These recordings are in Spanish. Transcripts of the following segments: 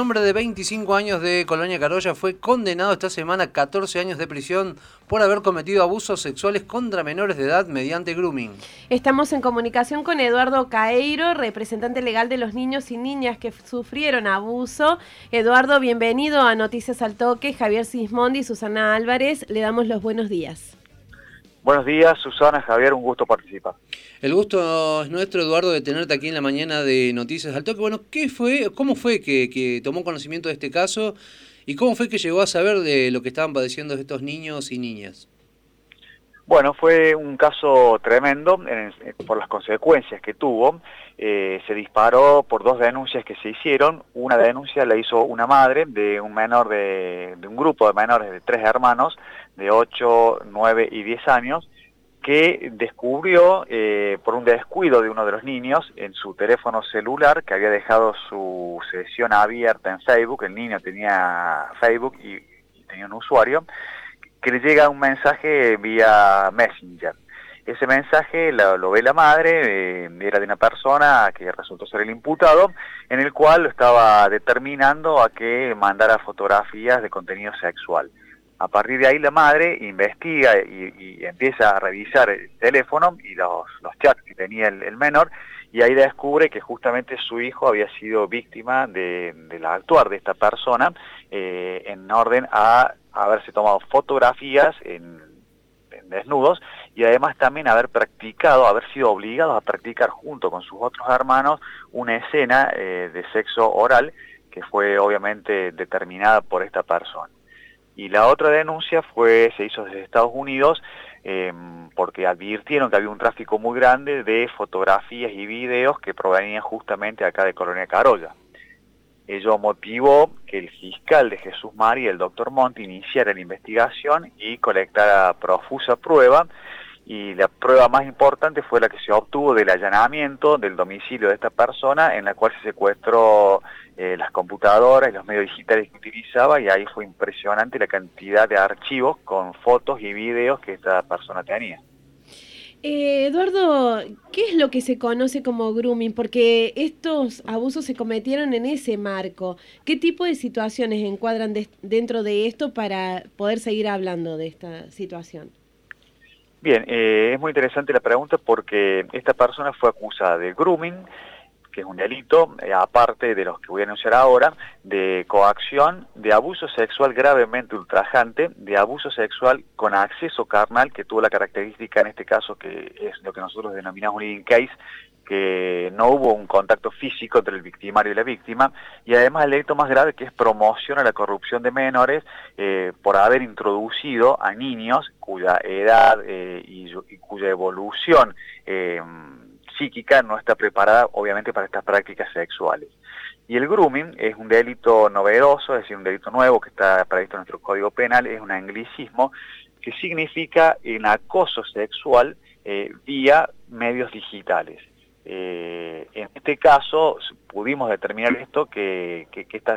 hombre de 25 años de Colonia Carolla fue condenado esta semana a 14 años de prisión por haber cometido abusos sexuales contra menores de edad mediante grooming. Estamos en comunicación con Eduardo Caeiro, representante legal de los niños y niñas que sufrieron abuso. Eduardo, bienvenido a Noticias al Toque. Javier Sismondi y Susana Álvarez, le damos los buenos días. Buenos días, Susana, Javier, un gusto participar. El gusto es nuestro, Eduardo, de tenerte aquí en la mañana de Noticias al Toque. Bueno, ¿qué fue, cómo fue que, tomó conocimiento de este caso y cómo fue que llegó a saber de lo que estaban padeciendo estos niños y niñas? Bueno, fue un caso tremendo por las consecuencias que tuvo. Eh, se disparó por dos denuncias que se hicieron. Una denuncia la hizo una madre de un menor de, de un grupo de menores de tres hermanos de 8, 9 y 10 años que descubrió eh, por un descuido de uno de los niños en su teléfono celular que había dejado su sesión abierta en Facebook, el niño tenía Facebook y, tenía un usuario, que le llega un mensaje vía Messenger. Ese mensaje lo, ve la madre, eh, era de una persona que resultó ser el imputado, en el cual lo estaba determinando a que mandara fotografías de contenido sexual. A partir de ahí la madre investiga y, empieza a revisar el teléfono y los, chats que tenía el, menor y ahí descubre que justamente su hijo había sido víctima de, la actuar de esta persona eh, en orden a haberse tomado fotografías en, desnudos y además también haber practicado, haber sido obligado a practicar junto con sus otros hermanos una escena eh, de sexo oral que fue obviamente determinada por esta persona. Y la otra denuncia fue, se hizo desde Estados Unidos em, porque advirtieron que había un tráfico muy grande de fotografías y videos que provenían justamente acá de Colonia Carolla. Ello motivó que el fiscal de Jesús María, el doctor Monti, iniciara la investigación y colectara profusa prueba y la prueba más importante fue la que se obtuvo del allanamiento del domicilio de esta persona en la cual se secuestró eh, las computadoras y los medios digitales que utilizaba y ahí fue impresionante la cantidad de archivos con fotos y videos que esta persona tenía. Eh, Eduardo, ¿qué es lo que se conoce como grooming? Porque estos abusos se cometieron en ese marco. ¿Qué tipo de situaciones encuadran dentro de esto para poder seguir hablando de esta situación? Bien, eh, es muy interesante la pregunta porque esta persona fue acusada de grooming, que es un delito, eh, aparte de los que voy a anunciar ahora, de coacción, de abuso sexual gravemente ultrajante, de abuso sexual con acceso carnal, que tuvo la característica en este caso que es lo que nosotros denominamos un in case, que no hubo un contacto físico entre el victimario y la víctima, y además el delito más grave que es promoción a la corrupción de menores eh, por haber introducido a niños cuya edad eh, y, cuya evolución psíquica no está preparada obviamente para estas prácticas sexuales. Y el grooming es un delito novedoso, es decir, un delito nuevo que está previsto en nuestro Código Penal, es un anglicismo que significa un acoso sexual vía medios digitales. Eh, en este caso pudimos determinar esto, que,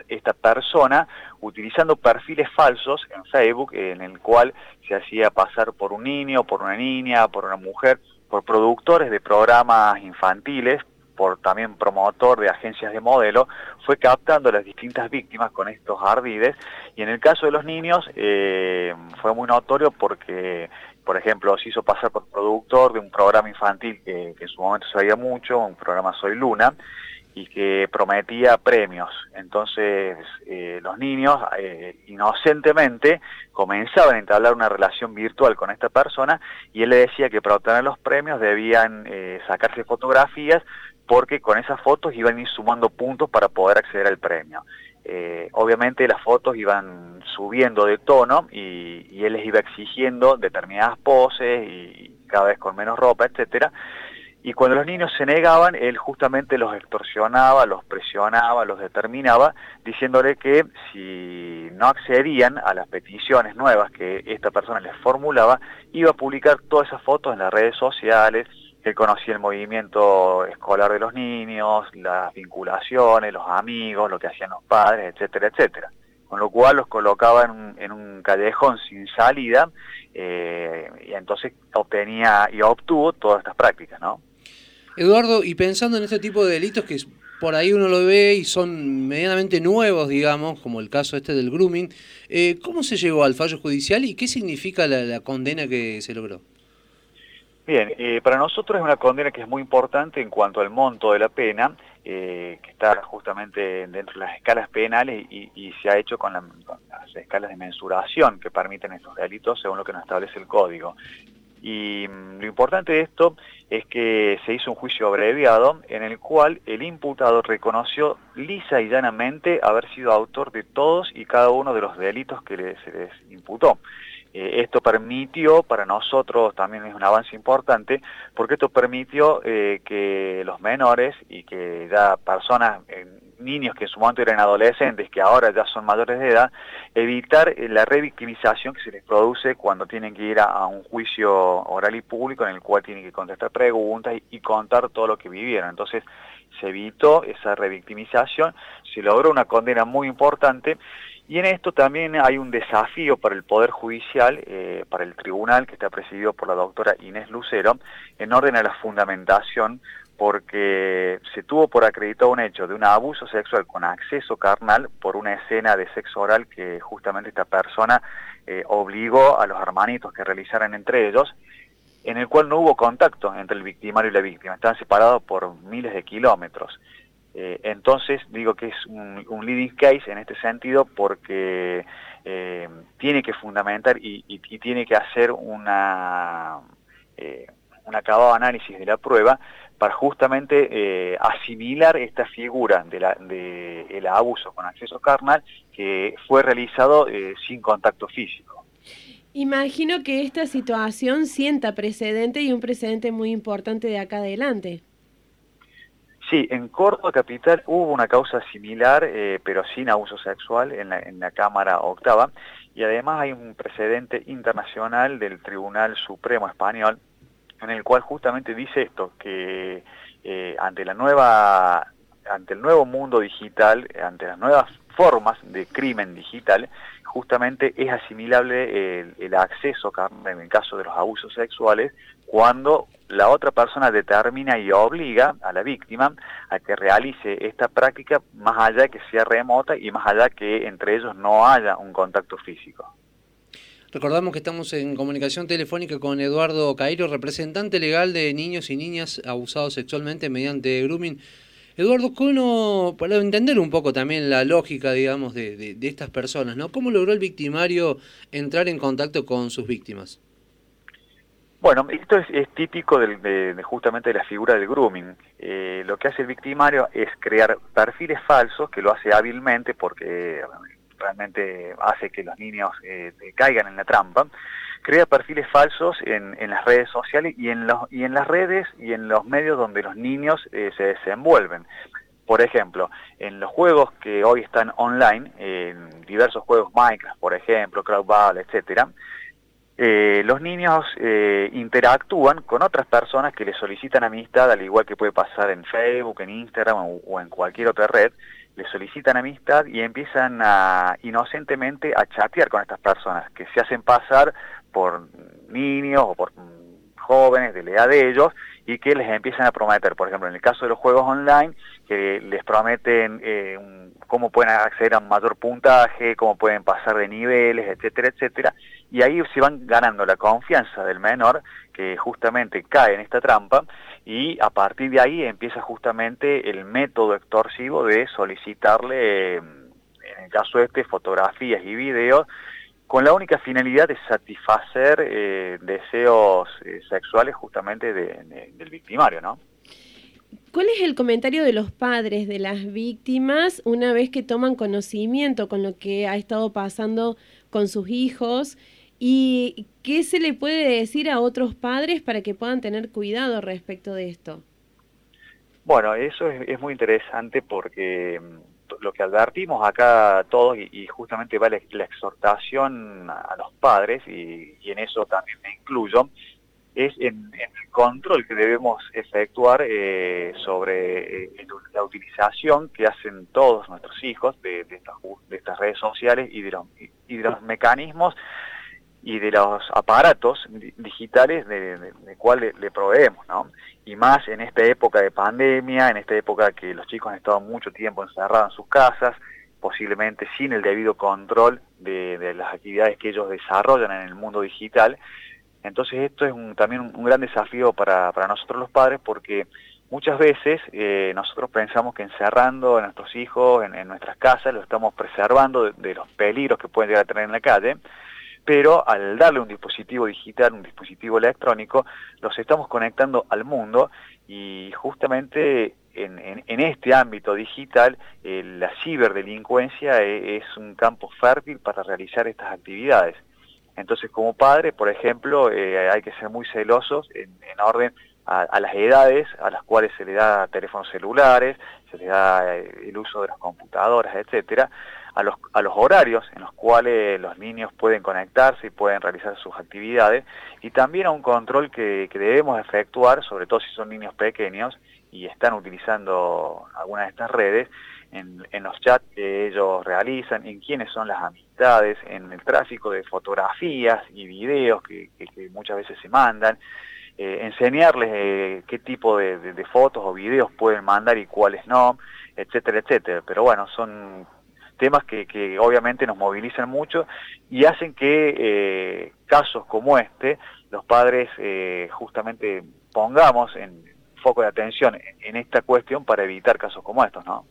esta, persona, utilizando perfiles falsos en Facebook, en el cual se hacía pasar por un niño, por una niña, por una mujer, por productores de programas infantiles, por también promotor de agencias de modelo, fue captando las distintas víctimas con estos ardides. Y en el caso de los niños eh, fue muy notorio porque por ejemplo, se hizo pasar por productor de un programa infantil que, en su momento se veía mucho, un programa Soy Luna, y que prometía premios. Entonces eh, los niños eh, inocentemente comenzaban a entablar una relación virtual con esta persona y él le decía que para obtener los premios debían eh, sacarse fotografías porque con esas fotos iban a ir sumando puntos para poder acceder al premio. Eh, obviamente las fotos iban subiendo de tono y, él les iba exigiendo determinadas poses y cada vez con menos ropa, etcétera. Y cuando los niños se negaban, él justamente los extorsionaba, los presionaba, los determinaba, diciéndole que si no accedían a las peticiones nuevas que esta persona les formulaba, iba a publicar todas esas fotos en las redes sociales, él conocía el movimiento escolar de los niños, las vinculaciones, los amigos, lo que hacían los padres, etcétera, etcétera. Con lo cual los colocaba en un, callejón sin salida eh, y entonces obtenía y obtuvo todas estas prácticas, ¿no? Eduardo, y pensando en este tipo de delitos que por ahí uno lo ve y son medianamente nuevos, digamos, como el caso este del grooming. Eh, ¿Cómo se llegó al fallo judicial y qué significa la, condena que se logró? Bien, eh, para nosotros es una condena que es muy importante en cuanto al monto de la pena, eh, que está justamente dentro de las escalas penales y, se ha hecho con, las escalas de mensuración que permiten estos delitos según lo que nos establece el código. Y mm, lo importante de esto es que se hizo un juicio abreviado en el cual el imputado reconoció lisa y llanamente haber sido autor de todos y cada uno de los delitos que se les imputó. Eh, esto permitió, para nosotros también es un avance importante, porque esto permitió eh, que los menores y que ya personas, eh, niños que en su momento eran adolescentes, que ahora ya son mayores de edad, evitar la revictimización que se les produce cuando tienen que ir a, un juicio oral y público en el cual tienen que contestar preguntas y, y contar todo lo que vivieron. Entonces, se evitó esa revictimización, se logró una condena muy importante y en esto también hay un desafío para el Poder Judicial, eh, para el tribunal que está presidido por la doctora Inés Lucero, en orden a la fundamentación, porque se tuvo por acreditado un hecho de un abuso sexual con acceso carnal por una escena de sexo oral que justamente esta persona eh, obligó a los hermanitos que realizaran entre ellos, en el cual no hubo contacto entre el victimario y la víctima, estaban separados por miles de kilómetros. Eh, entonces digo que es un, leading case en este sentido porque eh, tiene que fundamentar y, tiene que hacer una, eh, un acabado análisis de la prueba para justamente asimilar esta figura del de el abuso con acceso carnal que fue realizado sin contacto físico. Imagino que esta situación sienta precedente y un precedente muy importante de acá adelante. Sí, en Córdoba Capital hubo una causa similar, eh, pero sin abuso sexual, en la, en la Cámara Octava, y además hay un precedente internacional del Tribunal Supremo Español, en el cual justamente dice esto, que eh, ante la nueva, ante el nuevo mundo digital, ante las nuevas formas de crimen digital, justamente es asimilable el, acceso, en el caso de los abusos sexuales, cuando la otra persona determina y obliga a la víctima a que realice esta práctica más allá que sea remota y más allá que entre ellos no haya un contacto físico. Recordamos que estamos en comunicación telefónica con Eduardo Cairo, representante legal de niños y niñas abusados sexualmente mediante grooming. Eduardo, ¿cómo, para entender un poco también la lógica, digamos, de, estas personas, ¿no? ¿Cómo logró el victimario entrar en contacto con sus víctimas? Bueno, esto es, típico de, justamente de la figura del grooming. Eh, lo que hace el victimario es crear perfiles falsos, que lo hace hábilmente porque realmente hace que los niños eh, caigan en la trampa, crea perfiles falsos en, las redes sociales y en, los, y en las redes y en los medios donde los niños eh, se desenvuelven. Por ejemplo, en los juegos que hoy están online, en diversos juegos Minecraft, por ejemplo, Crowdball, etcétera, eh, los niños eh, interactúan con otras personas que les solicitan amistad, al igual que puede pasar en Facebook, en Instagram o en cualquier otra red, le solicitan amistad y empiezan a inocentemente a chatear con estas personas que se hacen pasar por niños o por jóvenes de la edad de ellos y que les empiezan a prometer, por ejemplo, en el caso de los juegos online, que les prometen eh, cómo pueden acceder a un mayor puntaje, cómo pueden pasar de niveles, etcétera, etcétera, y ahí se van ganando la confianza del menor que justamente cae en esta trampa y a partir de ahí empieza justamente el método extorsivo de solicitarle, en el caso este, fotografías y videos con la única finalidad de satisfacer eh, deseos eh, sexuales justamente del victimario, ¿no? ¿Cuál es el comentario de los padres de las víctimas una vez que toman conocimiento con lo que ha estado pasando con sus hijos? ¿Y qué se le puede decir a otros padres para que puedan tener cuidado respecto de esto? Bueno, eso es, muy interesante porque mm, lo que advertimos acá todos, y, justamente va la, exhortación a los padres, y, en eso también me incluyo, es en, el control que debemos efectuar eh, sobre eh, la utilización que hacen todos nuestros hijos de, estas, redes sociales y de los, y de los mecanismos y de los aparatos digitales de, de, cual le, proveemos, ¿no? Y más en esta época de pandemia, en esta época que los chicos han estado mucho tiempo encerrados en sus casas, posiblemente sin el debido control de, las actividades que ellos desarrollan en el mundo digital. Entonces esto es también un, gran desafío para, para nosotros los padres porque muchas veces eh, nosotros pensamos que encerrando a nuestros hijos en, nuestras casas los estamos preservando de, los peligros que pueden llegar a tener en la calle, pero al darle un dispositivo digital, un dispositivo electrónico, los estamos conectando al mundo y justamente en, este ámbito digital eh, la ciberdelincuencia e, es, un campo fértil para realizar estas actividades. Entonces como padre, por ejemplo, eh, hay que ser muy celosos en, orden a, las edades a las cuales se le da teléfonos celulares, se le da eh, el uso de las computadoras, etcétera, a los, a los horarios en los cuales los niños pueden conectarse y pueden realizar sus actividades y también a un control que, debemos efectuar, sobre todo si son niños pequeños y están utilizando alguna de estas redes, en, los chats que ellos realizan, en quiénes son las amistades, en el tráfico de fotografías y videos que, muchas veces se mandan, eh, enseñarles eh, qué tipo de, fotos o videos pueden mandar y cuáles no, etcétera, etcétera. Pero bueno, son temas que, obviamente nos movilizan mucho y hacen que eh, casos como este, los padres eh, justamente pongamos en foco de atención en esta cuestión para evitar casos como estos, ¿no?